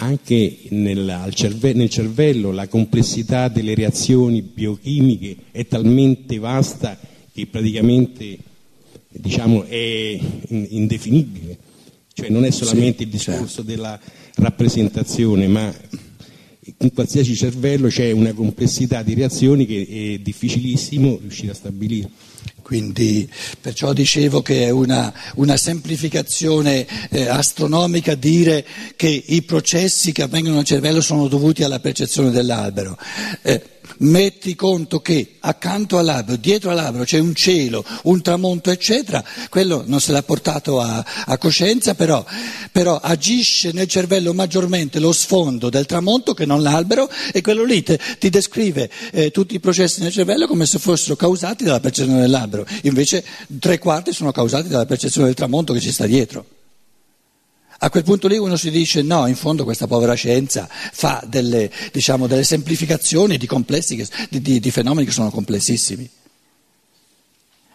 anche nel, cerve- nel, cervello la complessità delle reazioni biochimiche è talmente vasta che praticamente diciamo, è indefinibile. Cioè non è solamente il discorso certo. della rappresentazione, ma in qualsiasi cervello c'è una complessità di reazioni che è difficilissimo riuscire a stabilire. Quindi perciò dicevo che è una, una semplificazione eh, astronomica dire che i processi che avvengono nel cervello sono dovuti alla percezione dell'albero. Eh, metti conto che accanto all'albero, dietro all'albero c'è un cielo, un tramonto, eccetera, quello non se l'ha portato a, a coscienza, però, però, agisce nel cervello maggiormente lo sfondo del tramonto che non l'albero e quello lì te, ti descrive eh, tutti i processi nel cervello come se fossero causati dalla percezione dell'albero, invece tre quarti sono causati dalla percezione del tramonto che ci sta dietro. A quel punto lì uno si dice no, in fondo questa povera scienza fa delle, diciamo, delle semplificazioni di, che, di, di, di fenomeni che sono complessissimi.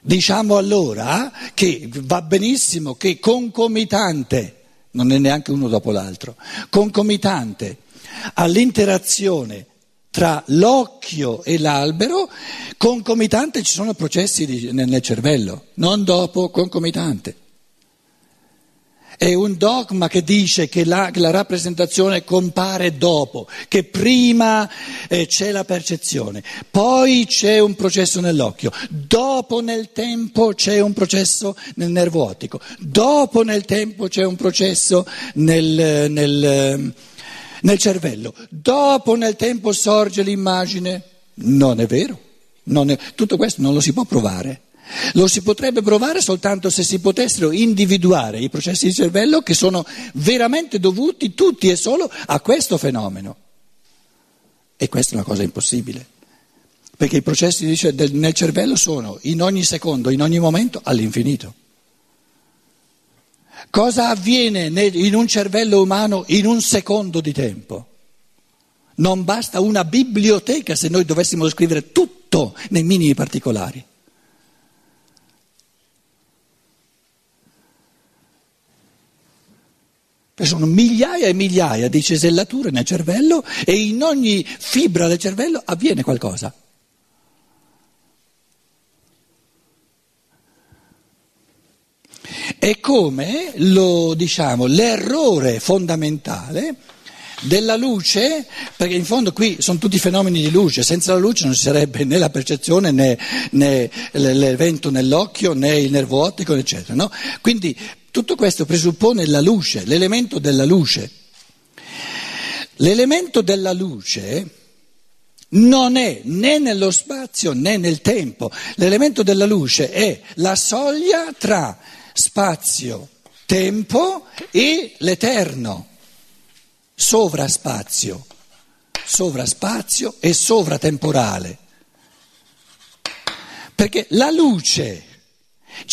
Diciamo allora che va benissimo che concomitante, non è neanche uno dopo l'altro, concomitante all'interazione tra l'occhio e l'albero, concomitante ci sono processi nel cervello, non dopo, concomitante. È un dogma che dice che la, la rappresentazione compare dopo, che prima eh, c'è la percezione, poi c'è un processo nell'occhio, dopo nel tempo c'è un processo nel nervo ottico, dopo nel tempo c'è un processo nel, nel, nel cervello, dopo nel tempo sorge l'immagine. Non è vero, non è, tutto questo non lo si può provare. Lo si potrebbe provare soltanto se si potessero individuare i processi di cervello che sono veramente dovuti tutti e solo a questo fenomeno. E questa è una cosa impossibile, perché i processi nel cervello sono in ogni secondo, in ogni momento, all'infinito. Cosa avviene in un cervello umano in un secondo di tempo? Non basta una biblioteca se noi dovessimo scrivere tutto nei minimi particolari. Sono migliaia e migliaia di cesellature nel cervello e in ogni fibra del cervello avviene qualcosa. È come lo, diciamo, l'errore fondamentale della luce, perché in fondo qui sono tutti fenomeni di luce, senza la luce non ci sarebbe né la percezione né, né l'evento nell'occhio né il nervo ottico, eccetera. No? Quindi tutto questo presuppone la luce, l'elemento della luce. L'elemento della luce non è né nello spazio né nel tempo. L'elemento della luce è la soglia tra spazio, tempo e l'eterno. Sovraspazio, sovraspazio e sovratemporale. Perché la luce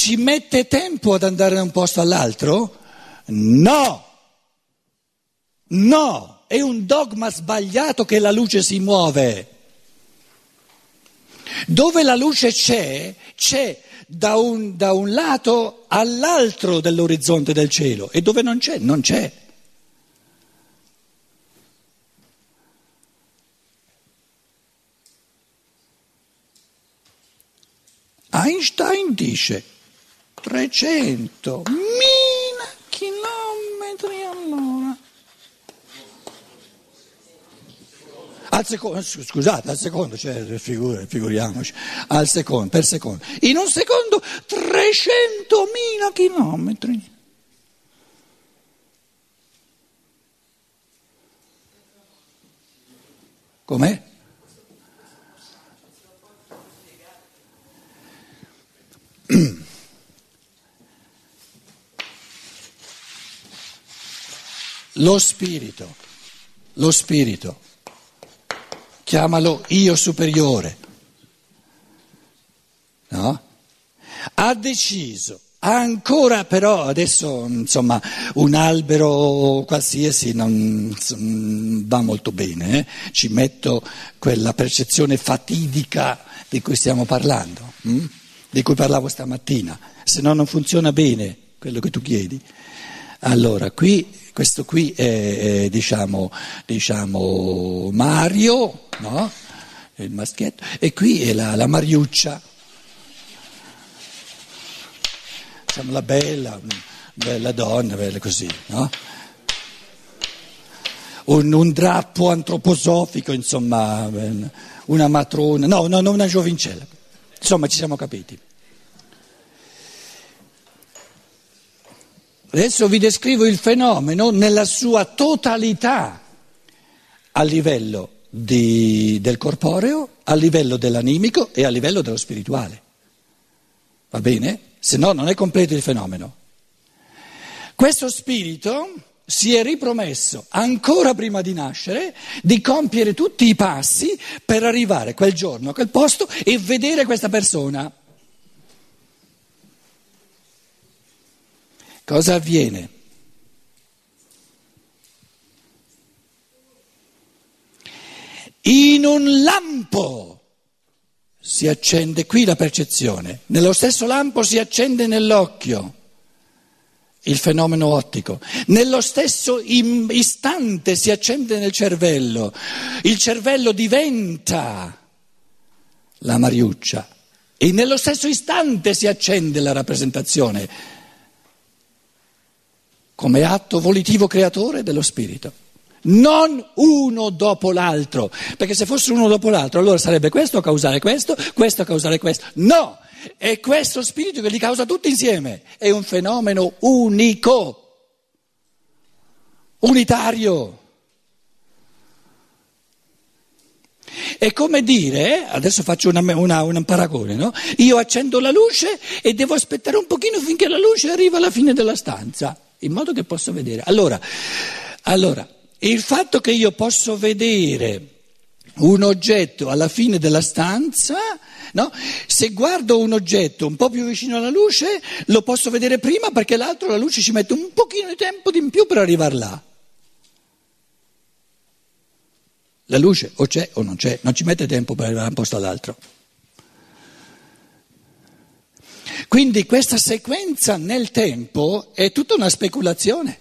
ci mette tempo ad andare da un posto all'altro? No! No! È un dogma sbagliato che la luce si muove. Dove la luce c'è, c'è da un, da un lato all'altro dell'orizzonte del cielo e dove non c'è, non c'è. Einstein dice 300 mila chilometri all'ora. Al secondo, scusate, al secondo, cioè, figura, figuriamoci, al secondo, per secondo. In un secondo 300 mila chilometri. Com'è? Lo spirito, lo spirito, chiamalo io superiore, no? Ha deciso, ancora però adesso insomma un albero qualsiasi non, va molto bene, eh? ci metto quella percezione fatidica di cui stiamo parlando, hm? di cui parlavo stamattina, se no non funziona bene quello che tu chiedi. Allora, qui questo qui è, è diciamo, diciamo, Mario, no? il maschietto, e qui è la, la Mariuccia, diciamo, la bella, bella donna, bella così, no? un, un drappo antroposofico, insomma, una matrona, no, no, una giovincella. Insomma, ci siamo capiti. Adesso vi descrivo il fenomeno nella sua totalità a livello di, del corporeo, a livello dell'animico e a livello dello spirituale. Va bene? Se no non è completo il fenomeno. Questo spirito si è ripromesso ancora prima di nascere di compiere tutti i passi per arrivare quel giorno a quel posto e vedere questa persona. Cosa avviene? In un lampo si accende qui la percezione, nello stesso lampo si accende nell'occhio il fenomeno ottico. Nello stesso istante si accende nel cervello, il cervello diventa la Mariuccia e nello stesso istante si accende la rappresentazione come atto volitivo creatore dello spirito. Non uno dopo l'altro, perché se fosse uno dopo l'altro allora sarebbe questo a causare questo, questo a causare questo. No! È questo spirito che li causa tutti insieme. È un fenomeno unico, unitario. È come dire, adesso faccio una, una, un paragone, no? Io accendo la luce e devo aspettare un pochino finché la luce arriva alla fine della stanza, in modo che possa vedere. Allora, allora il fatto che io posso vedere un oggetto alla fine della stanza No? Se guardo un oggetto un po' più vicino alla luce, lo posso vedere prima perché l'altro la luce ci mette un pochino di tempo in più per arrivare là. La luce o c'è o non c'è, non ci mette tempo per arrivare da un posto all'altro. Quindi questa sequenza nel tempo è tutta una speculazione,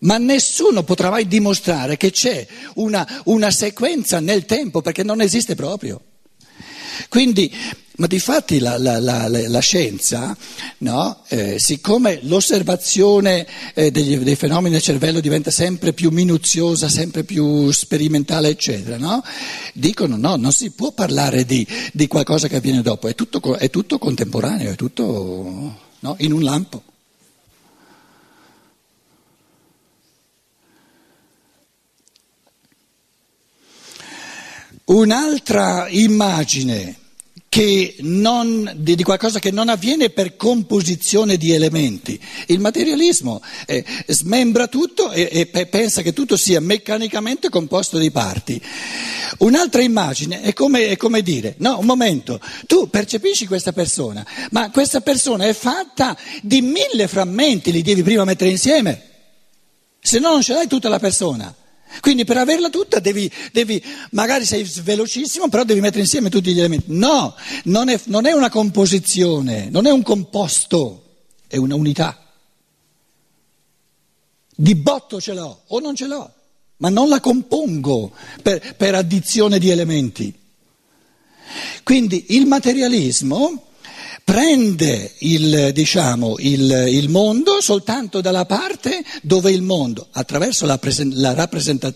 ma nessuno potrà mai dimostrare che c'è una, una sequenza nel tempo perché non esiste proprio. Quindi, ma di fatti la, la, la, la scienza, no? eh, siccome l'osservazione eh, degli, dei fenomeni del cervello diventa sempre più minuziosa, sempre più sperimentale, eccetera, no? dicono no, non si può parlare di, di qualcosa che avviene dopo, è tutto, è tutto contemporaneo, è tutto no? in un lampo. Un'altra immagine non, di, qualcosa che non avviene per composizione di elementi. Il materialismo eh, smembra tutto e, e, pensa che tutto sia meccanicamente composto di parti. Un'altra immagine è come, è come dire, no, un momento, tu percepisci questa persona, ma questa persona è fatta di mille frammenti, li devi prima mettere insieme, se no non ce l'hai tutta la persona. Quindi per averla tutta devi, devi, magari sei velocissimo, però devi mettere insieme tutti gli elementi. No, non è, non è una composizione, non è un composto, è una unità. Di botto ce l'ho o non ce l'ho, ma non la compongo per, per addizione di elementi. Quindi il materialismo prende il, diciamo, il, il, mondo soltanto dalla parte dove il mondo, attraverso la, la,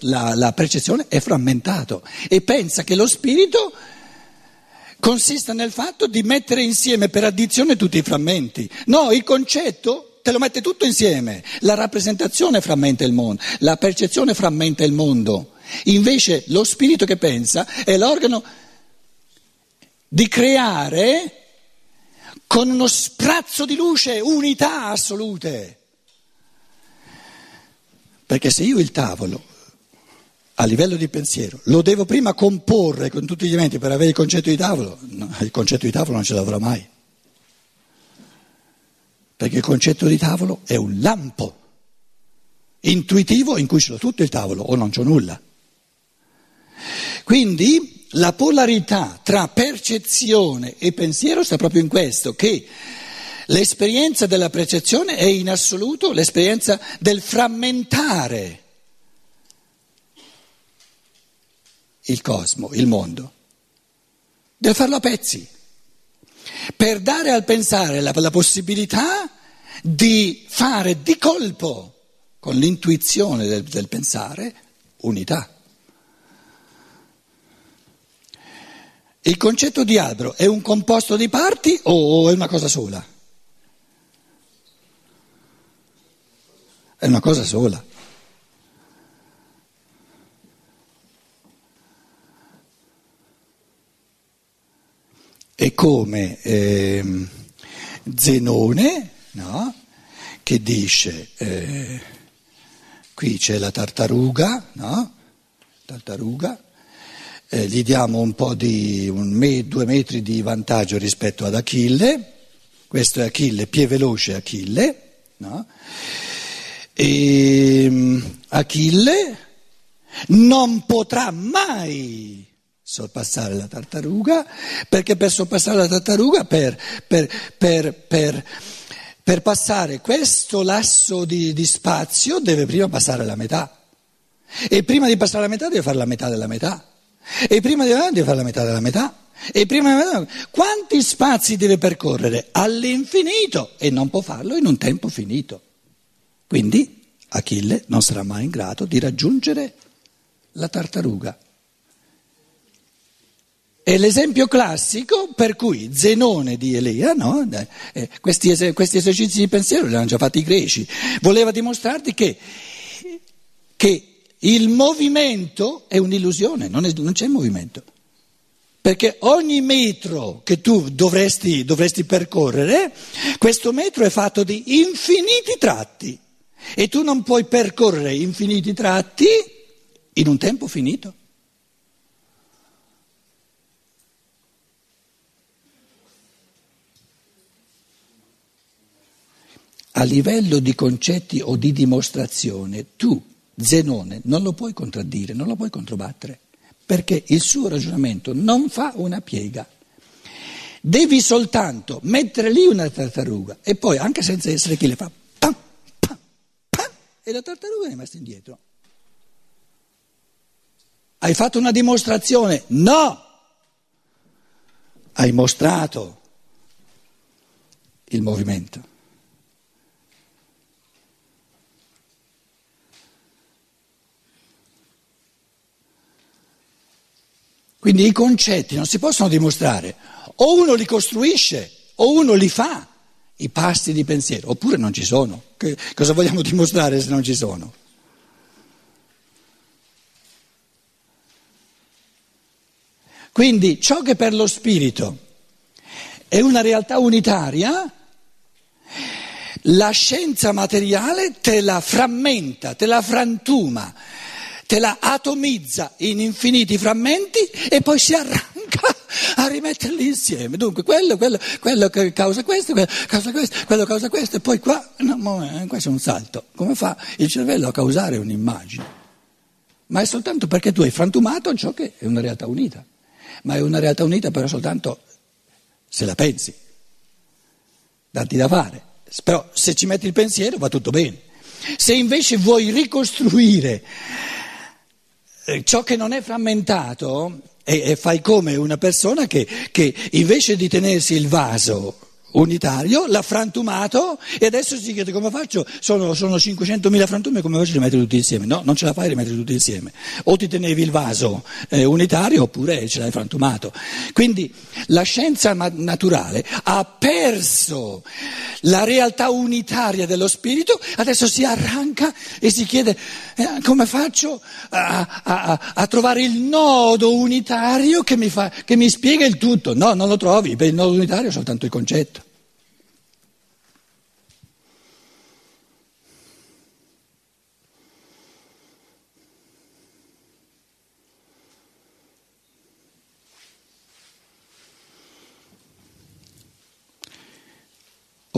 la, la percezione, è frammentato e pensa che lo spirito consista nel fatto di mettere insieme per addizione tutti i frammenti. No, il concetto te lo mette tutto insieme. La rappresentazione frammenta il mondo, la percezione frammenta il mondo. Invece lo spirito che pensa è l'organo di creare con uno sprazzo di luce, unità assolute. Perché se io il tavolo, a livello di pensiero, lo devo prima comporre con tutti gli elementi per avere il concetto di tavolo, no, il concetto di tavolo non ce l'avrò mai. Perché il concetto di tavolo è un lampo intuitivo in cui c'è tutto il tavolo o non c'è nulla. Quindi la polarità tra percezione e pensiero sta proprio in questo, che L'esperienza della percezione è in assoluto l'esperienza del frammentare il cosmo, il mondo, del farlo a pezzi, per dare al pensare la, la possibilità di fare di colpo, con l'intuizione del, del pensare, unità. Il concetto di albero è un composto di parti o è una cosa sola? È una cosa sola. È come eh, Zenone, no? che dice, eh, qui c'è la tartaruga, no? tartaruga eh, gli diamo un po' di un me, due metri di vantaggio rispetto ad Achille, questo è Achille, più veloce Achille, no? e ehm, Achille non potrà mai sorpassare la tartaruga, perché per sorpassare la tartaruga, per, per, per, per passare questo lasso di, di spazio deve prima passare la metà. E prima di passare la metà deve fare la metà della metà. E prima di deve fare la metà della metà. E prima di quanti spazi deve percorrere? All'infinito e non può farlo in un tempo finito. Quindi Achille non sarà mai in grado di raggiungere la tartaruga. È l'esempio classico per cui Zenone di Elia, no? eh, questi, es- questi, esercizi di pensiero li hanno già fatti i greci, voleva dimostrarti che, che il movimento è un'illusione, non, è, non c'è movimento. Perché ogni metro che tu dovresti, dovresti percorrere, questo metro è fatto di infiniti tratti e tu non puoi percorrere infiniti tratti in un tempo finito. A livello di concetti o di dimostrazione, tu Zenone non lo puoi contraddire, non lo puoi controbattere, perché il suo ragionamento non fa una piega. Devi soltanto mettere lì una tartaruga e poi, anche senza essere chi le fa, pam, pam, pam, e la tartaruga è rimasta indietro. Hai fatto una dimostrazione? No! Hai mostrato il movimento. Quindi i concetti non si possono dimostrare, o uno li costruisce o uno li fa, i passi di pensiero, oppure non ci sono. Che, cosa vogliamo dimostrare se non ci sono? Quindi ciò che per lo spirito è una realtà unitaria, la scienza materiale te la frammenta, te la frantuma te la atomizza in infiniti frammenti e poi si arranca a rimetterli insieme. Dunque, quello, quello, quello causa questo, quello causa questo, quello causa questo, e poi qua, no, eh, questo è un salto. Come fa il cervello a causare un'immagine? Ma è soltanto perché tu hai frantumato ciò che è una realtà unita. Ma è una realtà unita però soltanto se la pensi, darti da fare. Però se ci metti il pensiero va tutto bene. Se invece vuoi ricostruire eh, ciò che non è frammentato e, e fai come una persona che, che invece di tenersi il vaso unitario, l'ha frantumato e adesso si chiede come faccio, sono, sono 500.000 frantumi, come faccio a rimettere tutti insieme? No, non ce la fai a rimettere tutti insieme. O ti tenevi il vaso eh, unitario oppure ce l'hai frantumato. Quindi la scienza naturale ha perso la realtà unitaria dello spirito, adesso si arranca e si chiede eh, come faccio a, a, a, trovare il nodo unitario che mi, fa, che mi spiega il tutto. No, non lo trovi, il nodo unitario è soltanto il concetto.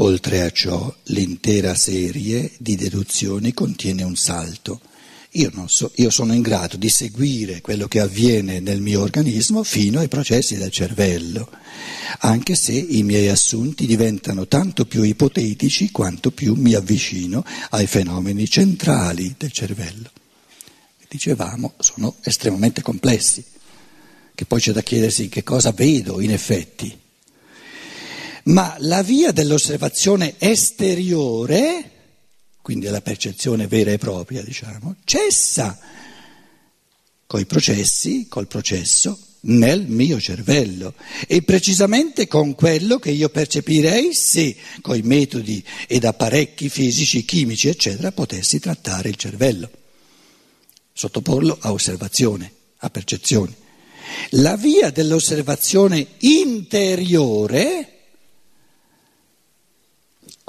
Oltre a ciò, l'intera serie di deduzioni contiene un salto io, so, io, sono in grado di seguire quello che avviene nel mio organismo fino ai processi del cervello, anche se i miei assunti diventano tanto più ipotetici quanto più mi avvicino ai fenomeni centrali del cervello. Dicevamo, sono estremamente complessi, che poi c'è da chiedersi che cosa vedo in effetti. Ma la via dell'osservazione esteriore quindi la percezione vera e propria, diciamo, cessa coi processi, col processo nel mio cervello e precisamente con quello che io percepirei se coi metodi ed apparecchi fisici, chimici, eccetera, potessi trattare il cervello, sottoporlo a osservazione, a percezione. La via dell'osservazione interiore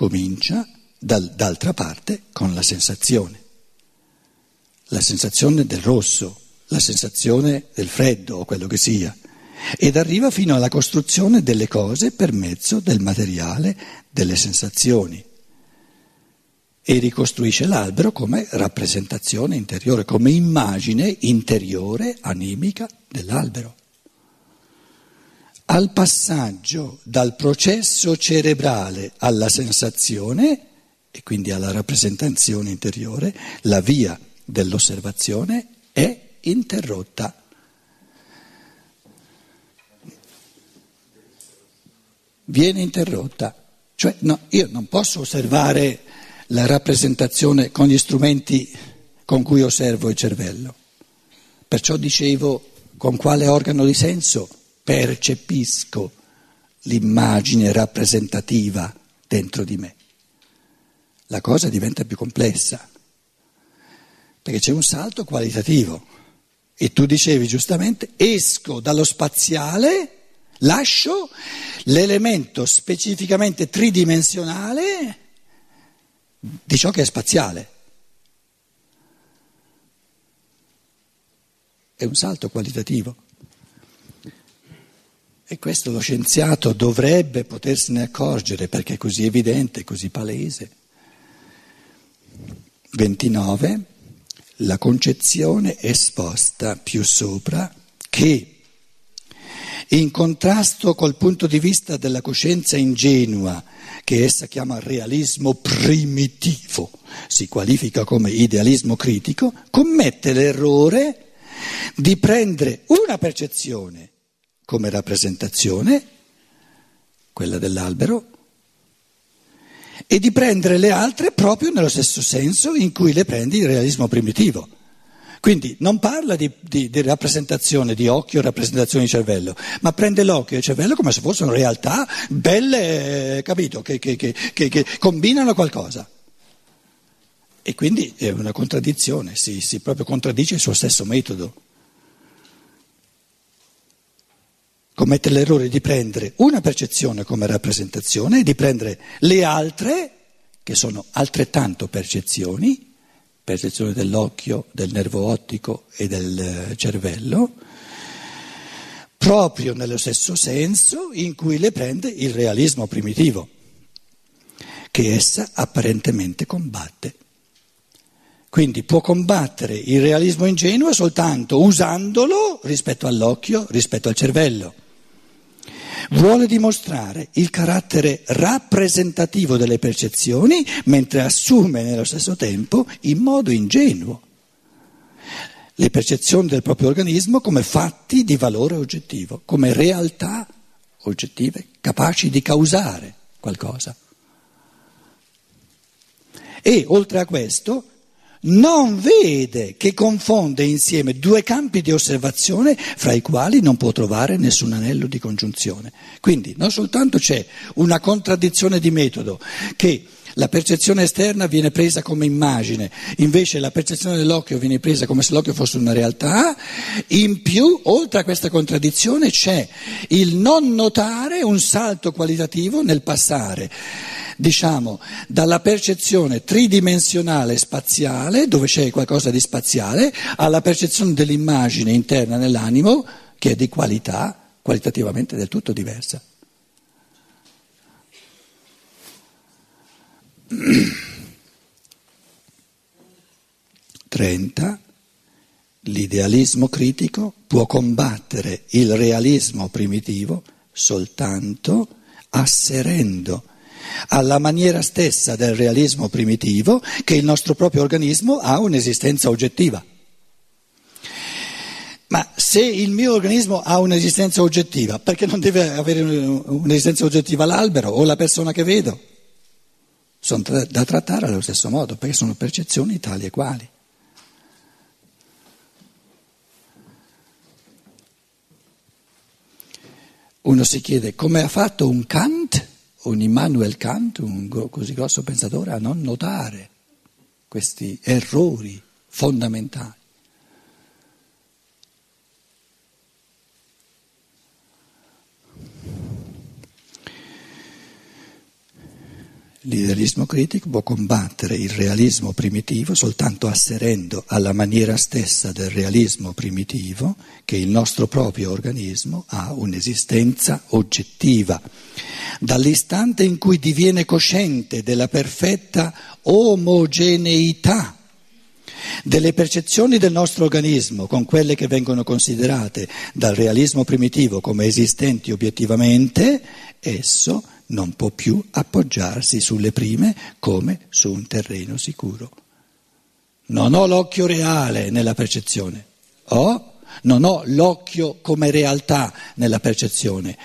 comincia dal, d'altra parte con la sensazione, la sensazione del rosso, la sensazione del freddo o quello che sia, ed arriva fino alla costruzione delle cose per mezzo del materiale, delle sensazioni. E ricostruisce l'albero come rappresentazione interiore, come immagine interiore, animica dell'albero. Al passaggio dal processo cerebrale alla sensazione e quindi alla rappresentazione interiore, la via dell'osservazione è interrotta. Viene interrotta. Cioè, no, io non posso osservare la rappresentazione con gli strumenti con cui osservo il cervello. Perciò dicevo con quale organo di senso percepisco l'immagine rappresentativa dentro di me la cosa diventa più complessa, perché c'è un salto qualitativo. E tu dicevi giustamente, esco dallo spaziale, lascio l'elemento specificamente tridimensionale di ciò che è spaziale. È un salto qualitativo. E questo lo scienziato dovrebbe potersene accorgere perché è così evidente, così palese. 29, la concezione esposta più sopra che in contrasto col punto di vista della coscienza ingenua, che essa chiama realismo primitivo, si qualifica come idealismo critico, commette l'errore di prendere una percezione come rappresentazione, quella dell'albero, e di prendere le altre proprio nello stesso senso in cui le prendi il realismo primitivo. Quindi non parla di, di, di rappresentazione di occhio, rappresentazione di cervello, ma prende l'occhio e il cervello come se fossero realtà belle, eh, capito, che, che, che, che, combinano qualcosa. E quindi è una contraddizione, si, si proprio contraddice il suo stesso metodo. Commette l'errore di prendere una percezione come rappresentazione e di prendere le altre, che sono altrettanto percezioni, percezione dell'occhio, del nervo ottico e del eh, cervello, proprio nello stesso senso in cui le prende il realismo primitivo, che essa apparentemente combatte. Quindi può combattere il realismo ingenuo soltanto usandolo rispetto all'occhio, rispetto al cervello vuole dimostrare il carattere rappresentativo delle percezioni, mentre assume nello stesso tempo in modo ingenuo le percezioni del proprio organismo come fatti di valore oggettivo, come realtà oggettive capaci di causare qualcosa. E oltre a questo non vede che confonde insieme due campi di osservazione fra i quali non può trovare nessun anello di congiunzione. Quindi non soltanto c'è una contraddizione di metodo che la percezione esterna viene presa come immagine, invece la percezione dell'occhio viene presa come se l'occhio fosse una realtà, in più, oltre a questa contraddizione, c'è il non notare un salto qualitativo nel passare diciamo, dalla percezione tridimensionale spaziale, dove c'è qualcosa di spaziale, alla percezione dell'immagine interna nell'animo, che è di qualità, qualitativamente del tutto diversa. 30. L'idealismo critico può combattere il realismo primitivo soltanto asserendo alla maniera stessa del realismo primitivo che il nostro proprio organismo ha un'esistenza oggettiva. Ma se il mio organismo ha un'esistenza oggettiva, perché non deve avere un'esistenza oggettiva l'albero o la persona che vedo? Sono da trattare allo stesso modo, perché sono percezioni tali e quali. Uno si chiede come ha fatto un Kant, un Immanuel Kant, un così grosso pensatore, a non notare questi errori fondamentali. L'idealismo critico può combattere il realismo primitivo soltanto asserendo alla maniera stessa del realismo primitivo che il nostro proprio organismo ha un'esistenza oggettiva. Dall'istante in cui diviene cosciente della perfetta omogeneità delle percezioni del nostro organismo con quelle che vengono considerate dal realismo primitivo come esistenti obiettivamente, esso non può più appoggiarsi sulle prime come su un terreno sicuro. Non ho l'occhio reale nella percezione, ho, non ho l'occhio come realtà nella percezione.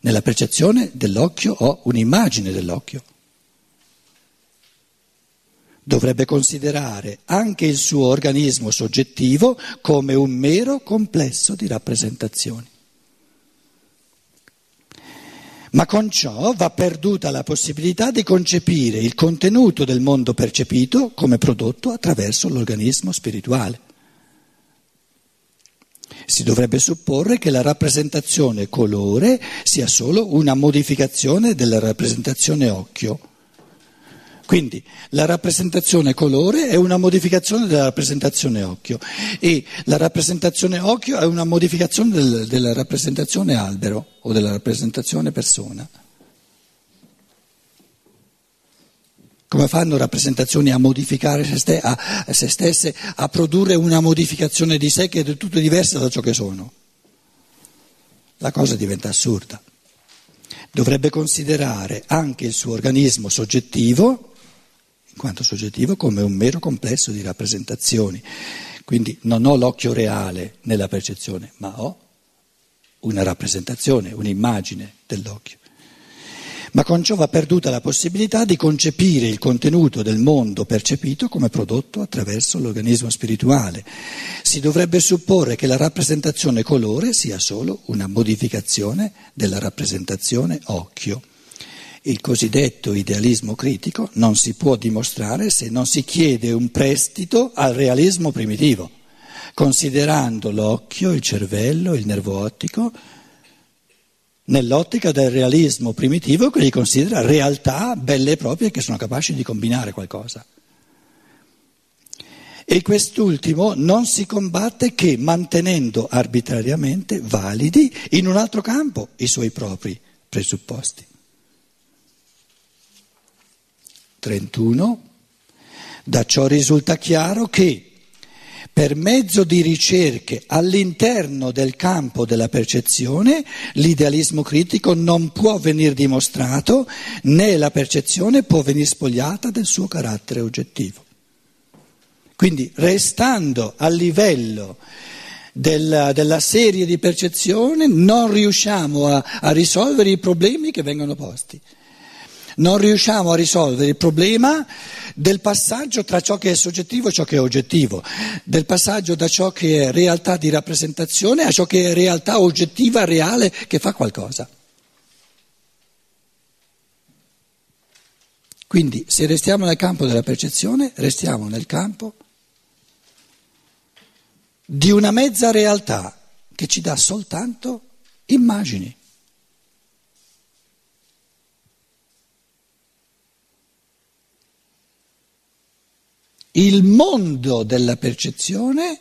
Nella percezione dell'occhio ho un'immagine dell'occhio. Dovrebbe considerare anche il suo organismo soggettivo come un mero complesso di rappresentazioni. Ma con ciò va perduta la possibilità di concepire il contenuto del mondo percepito come prodotto attraverso l'organismo spirituale. Si dovrebbe supporre che la rappresentazione colore sia solo una modificazione della rappresentazione occhio quindi la rappresentazione colore è una modificazione della rappresentazione occhio e la rappresentazione occhio è una modificazione del, della rappresentazione albero o della rappresentazione persona. Come fanno rappresentazioni a modificare se, ste, a, se stesse, a produrre una modificazione di sé che è del tutto diversa da ciò che sono? La cosa diventa assurda. Dovrebbe considerare anche il suo organismo soggettivo in quanto soggettivo, come un mero complesso di rappresentazioni. Quindi non ho l'occhio reale nella percezione, ma ho una rappresentazione, un'immagine dell'occhio. Ma con ciò va perduta la possibilità di concepire il contenuto del mondo percepito come prodotto attraverso l'organismo spirituale. Si dovrebbe supporre che la rappresentazione colore sia solo una modificazione della rappresentazione occhio. Il cosiddetto idealismo critico non si può dimostrare se non si chiede un prestito al realismo primitivo, considerando l'occhio, il cervello, il nervo ottico nell'ottica del realismo primitivo che li considera realtà belle e proprie che sono capaci di combinare qualcosa. E quest'ultimo non si combatte che mantenendo arbitrariamente validi in un altro campo i suoi propri presupposti. 31, da ciò risulta chiaro che per mezzo di ricerche all'interno del campo della percezione l'idealismo critico non può venire dimostrato né la percezione può venire spogliata del suo carattere oggettivo. Quindi restando a livello della, della serie di percezione non riusciamo a, a risolvere i problemi che vengono posti non riusciamo a risolvere il problema del passaggio tra ciò che è soggettivo e ciò che è oggettivo, del passaggio da ciò che è realtà di rappresentazione a ciò che è realtà oggettiva, reale, che fa qualcosa. Quindi se restiamo nel campo della percezione, restiamo nel campo di una mezza realtà che ci dà soltanto immagini. Il mondo della percezione,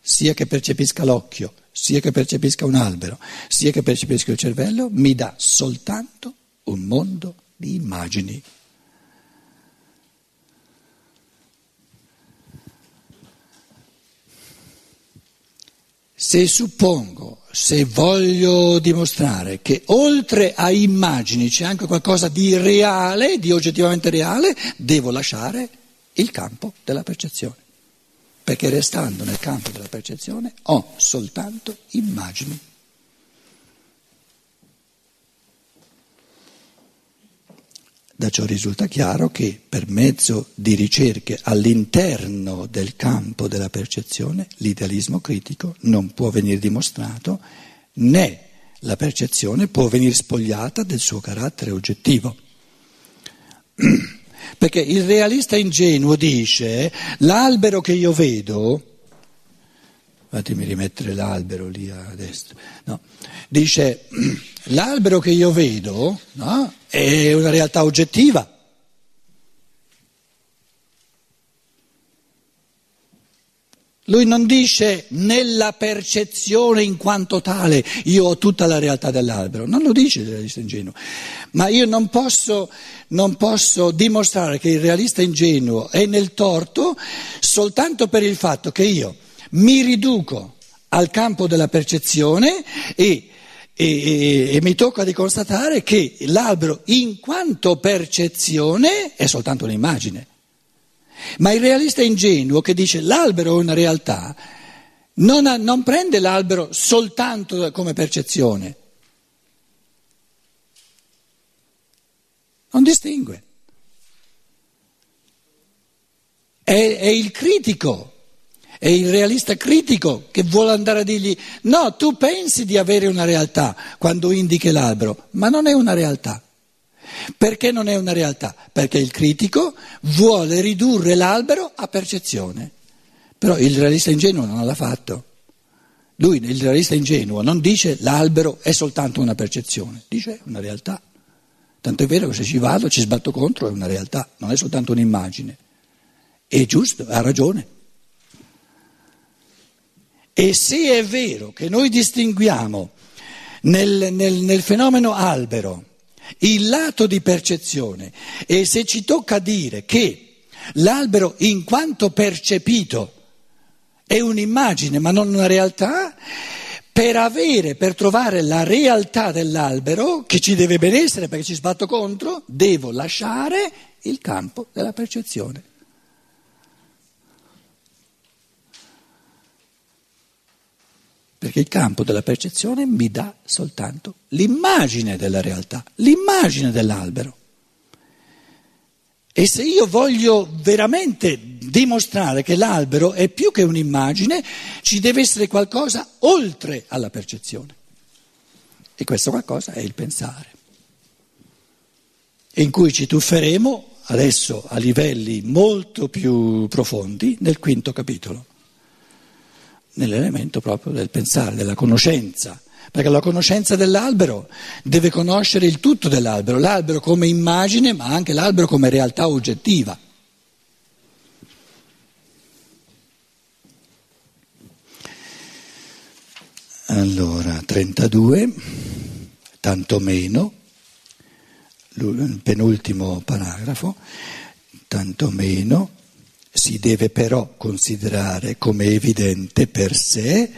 sia che percepisca l'occhio, sia che percepisca un albero, sia che percepisca il cervello, mi dà soltanto un mondo di immagini. Se suppongo, se voglio dimostrare che oltre a immagini c'è anche qualcosa di reale, di oggettivamente reale, devo lasciare il campo della percezione. Perché restando nel campo della percezione ho soltanto immagini. Da ciò risulta chiaro che per mezzo di ricerche all'interno del campo della percezione l'idealismo critico non può venire dimostrato né la percezione può venire spogliata del suo carattere oggettivo. Perché il realista ingenuo dice l'albero che io vedo fatemi rimettere l'albero lì a destra, no. dice l'albero che io vedo no, è una realtà oggettiva. Lui non dice nella percezione in quanto tale io ho tutta la realtà dell'albero, non lo dice il realista ingenuo, ma io non posso, non posso dimostrare che il realista ingenuo è nel torto soltanto per il fatto che io mi riduco al campo della percezione e, e, e, mi tocca di constatare che l'albero in quanto percezione è soltanto un'immagine. Ma il realista ingenuo che dice l'albero è una realtà non, ha, non prende l'albero soltanto come percezione, non distingue. È, è il critico è il realista critico che vuole andare a dirgli no, tu pensi di avere una realtà quando indichi l'albero, ma non è una realtà. Perché non è una realtà? Perché il critico vuole ridurre l'albero a percezione. Però il realista ingenuo non l'ha fatto. Lui, il realista ingenuo, non dice l'albero è soltanto una percezione, dice una realtà. Tanto è vero che se ci vado, ci sbatto contro, è una realtà, non è soltanto un'immagine. È giusto, ha ragione. E se è vero che noi distinguiamo nel, nel, nel fenomeno albero il lato di percezione e se ci tocca dire che l'albero in quanto percepito è un'immagine ma non una realtà, per avere, per trovare la realtà dell'albero, che ci deve benessere perché ci sbatto contro, devo lasciare il campo della percezione. Perché il campo della percezione mi dà soltanto l'immagine della realtà, l'immagine dell'albero. E se io voglio veramente dimostrare che l'albero è più che un'immagine, ci deve essere qualcosa oltre alla percezione. E questo qualcosa è il pensare, in cui ci tufferemo adesso a livelli molto più profondi nel quinto capitolo nell'elemento proprio del pensare, della conoscenza. Perché la conoscenza dell'albero deve conoscere il tutto dell'albero, l'albero come immagine, ma anche l'albero come realtà oggettiva. Allora, 32, tanto meno, il penultimo paragrafo, tanto meno si deve però considerare come evidente per sé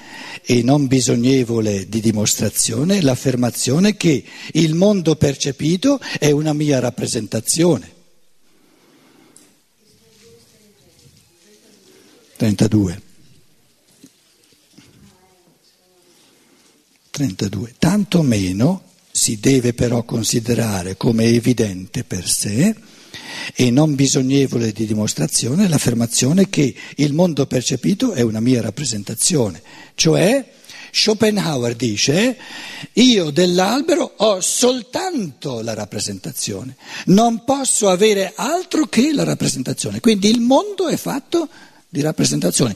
e non bisognevole di dimostrazione l'affermazione che il mondo percepito è una mia rappresentazione. 32. 32. Tanto meno si deve però considerare come evidente per sé e non bisognevole di dimostrazione l'affermazione che il mondo percepito è una mia rappresentazione, cioè Schopenhauer dice io dell'albero ho soltanto la rappresentazione, non posso avere altro che la rappresentazione, quindi il mondo è fatto di rappresentazioni.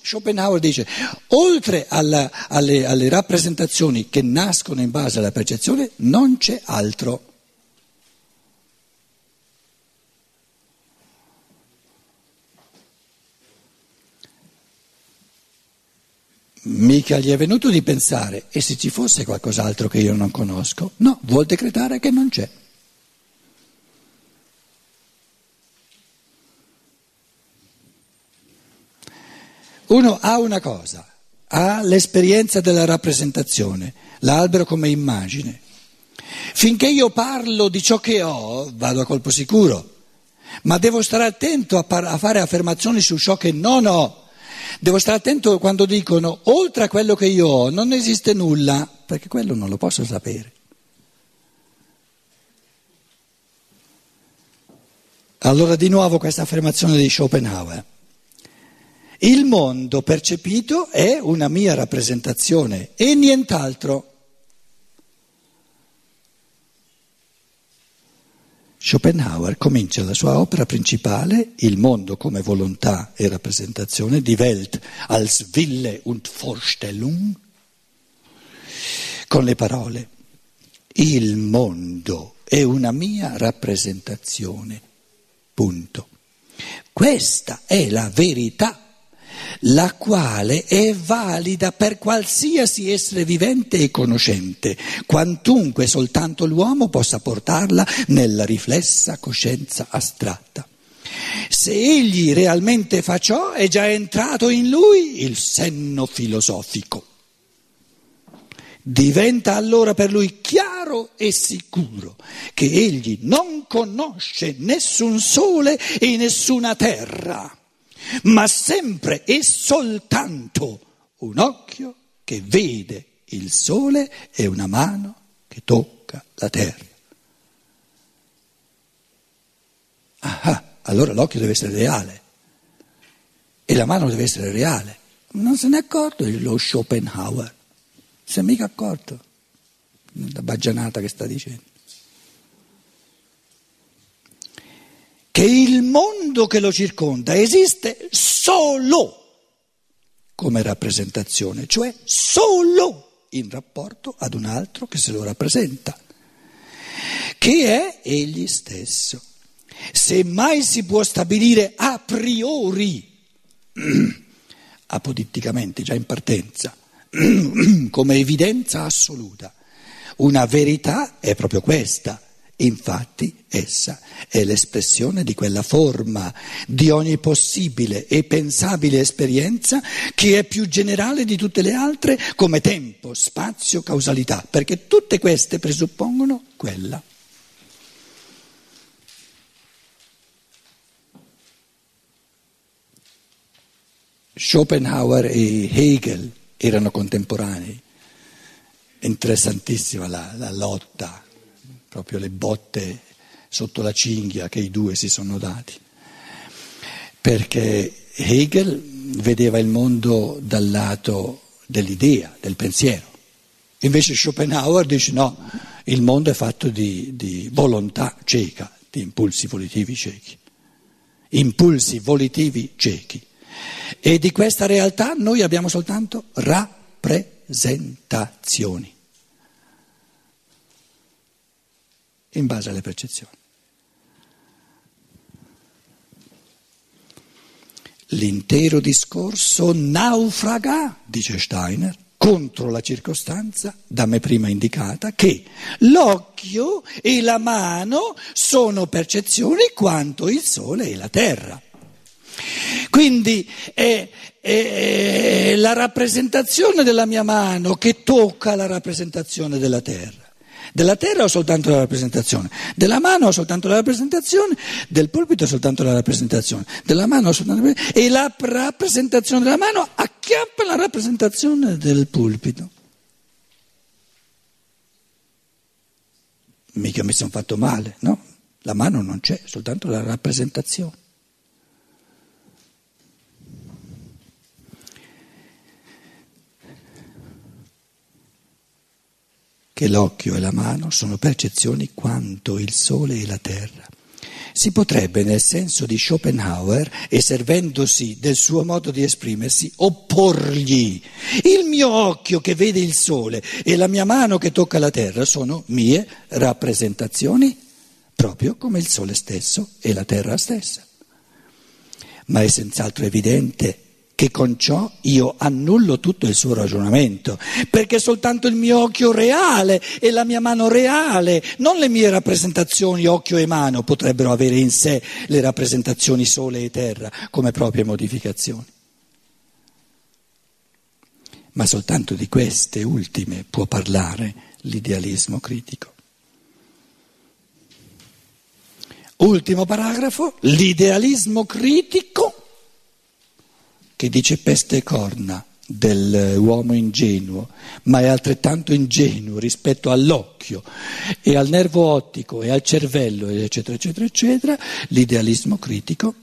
Schopenhauer dice, oltre alla, alle, alle rappresentazioni che nascono in base alla percezione, non c'è altro. Mica gli è venuto di pensare, e se ci fosse qualcos'altro che io non conosco? No, vuol decretare che non c'è. Uno ha una cosa, ha l'esperienza della rappresentazione, l'albero come immagine. Finché io parlo di ciò che ho, vado a colpo sicuro, ma devo stare attento a, par- a fare affermazioni su ciò che non ho. Devo stare attento quando dicono oltre a quello che io ho non esiste nulla, perché quello non lo posso sapere. Allora di nuovo questa affermazione di Schopenhauer. Il mondo percepito è una mia rappresentazione e nient'altro. Schopenhauer comincia la sua opera principale, Il mondo come volontà e rappresentazione, Die Welt als Wille und Vorstellung, con le parole Il mondo è una mia rappresentazione. Punto. Questa è la verità la quale è valida per qualsiasi essere vivente e conoscente, quantunque soltanto l'uomo possa portarla nella riflessa coscienza astratta. Se egli realmente fa ciò, è già entrato in lui il senno filosofico. Diventa allora per lui chiaro e sicuro che egli non conosce nessun sole e nessuna terra ma sempre e soltanto un occhio che vede il sole e una mano che tocca la terra. Ah, allora l'occhio deve essere reale e la mano deve essere reale. Non se n'è accorto lo Schopenhauer, non si è mica accorto della baggianata che sta dicendo. Che il mondo che lo circonda esiste solo come rappresentazione, cioè solo in rapporto ad un altro che se lo rappresenta, che è egli stesso. Se mai si può stabilire a priori, apoditticamente, già in partenza, come evidenza assoluta, una verità è proprio questa Infatti essa è l'espressione di quella forma di ogni possibile e pensabile esperienza che è più generale di tutte le altre come tempo, spazio, causalità, perché tutte queste presuppongono quella. Schopenhauer e Hegel erano contemporanei, interessantissima la, la lotta proprio le botte sotto la cinghia che i due si sono dati. Perché Hegel vedeva il mondo dal lato dell'idea, del pensiero. Invece Schopenhauer dice no, il mondo è fatto di, di volontà cieca, di impulsi volitivi ciechi. Impulsi volitivi ciechi. E di questa realtà noi abbiamo soltanto rappresentazioni. In base alle percezioni. L'intero discorso naufraga, dice Steiner, contro la circostanza da me prima indicata che l'occhio e la mano sono percezioni quanto il sole e la terra. Quindi è, è la rappresentazione della mia mano che tocca la rappresentazione della terra. Della terra ho soltanto la rappresentazione, della mano ho soltanto la rappresentazione, del pulpito ho soltanto la rappresentazione, della mano ho soltanto la rappresentazione, e la rappresentazione della mano acchiappa la rappresentazione del pulpito. Mica mi sono fatto male, no? La mano non c'è, soltanto la rappresentazione. Che l'occhio e la mano sono percezioni quanto il sole e la terra. Si potrebbe, nel senso di Schopenhauer, e servendosi del suo modo di esprimersi, opporgli. Il mio occhio che vede il sole e la mia mano che tocca la terra sono mie rappresentazioni, proprio come il sole stesso e la terra stessa. Ma è senz'altro evidente che con ciò io annullo tutto il suo ragionamento, perché soltanto il mio occhio reale e la mia mano reale, non le mie rappresentazioni occhio e mano, potrebbero avere in sé le rappresentazioni sole e terra come proprie modificazioni. ma soltanto di queste ultime può parlare l'idealismo critico. Ultimo paragrafo, l'idealismo critico che dice peste e corna dell'uomo ingenuo, ma è altrettanto ingenuo rispetto all'occhio e al nervo ottico e al cervello, eccetera, eccetera, eccetera, l'idealismo critico.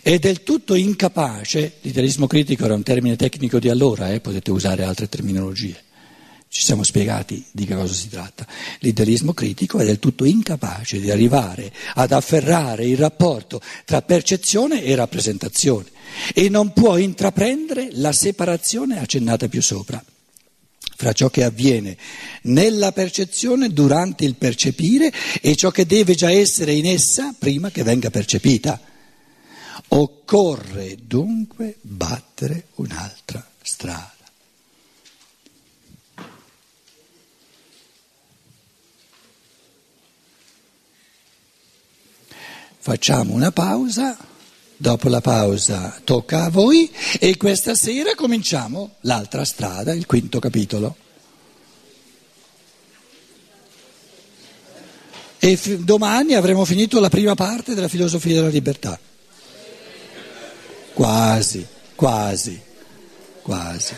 È del tutto incapace, l'idealismo critico era un termine tecnico di allora, eh, potete usare altre terminologie, ci siamo spiegati di che cosa si tratta, l'idealismo critico è del tutto incapace di arrivare ad afferrare il rapporto tra percezione e rappresentazione e non può intraprendere la separazione accennata più sopra fra ciò che avviene nella percezione durante il percepire e ciò che deve già essere in essa prima che venga percepita. Occorre dunque battere un'altra strada. Facciamo una pausa, dopo la pausa tocca a voi e questa sera cominciamo l'altra strada, il quinto capitolo. E f- domani avremo finito la prima parte della filosofia della libertà. Quasi, quasi, quasi.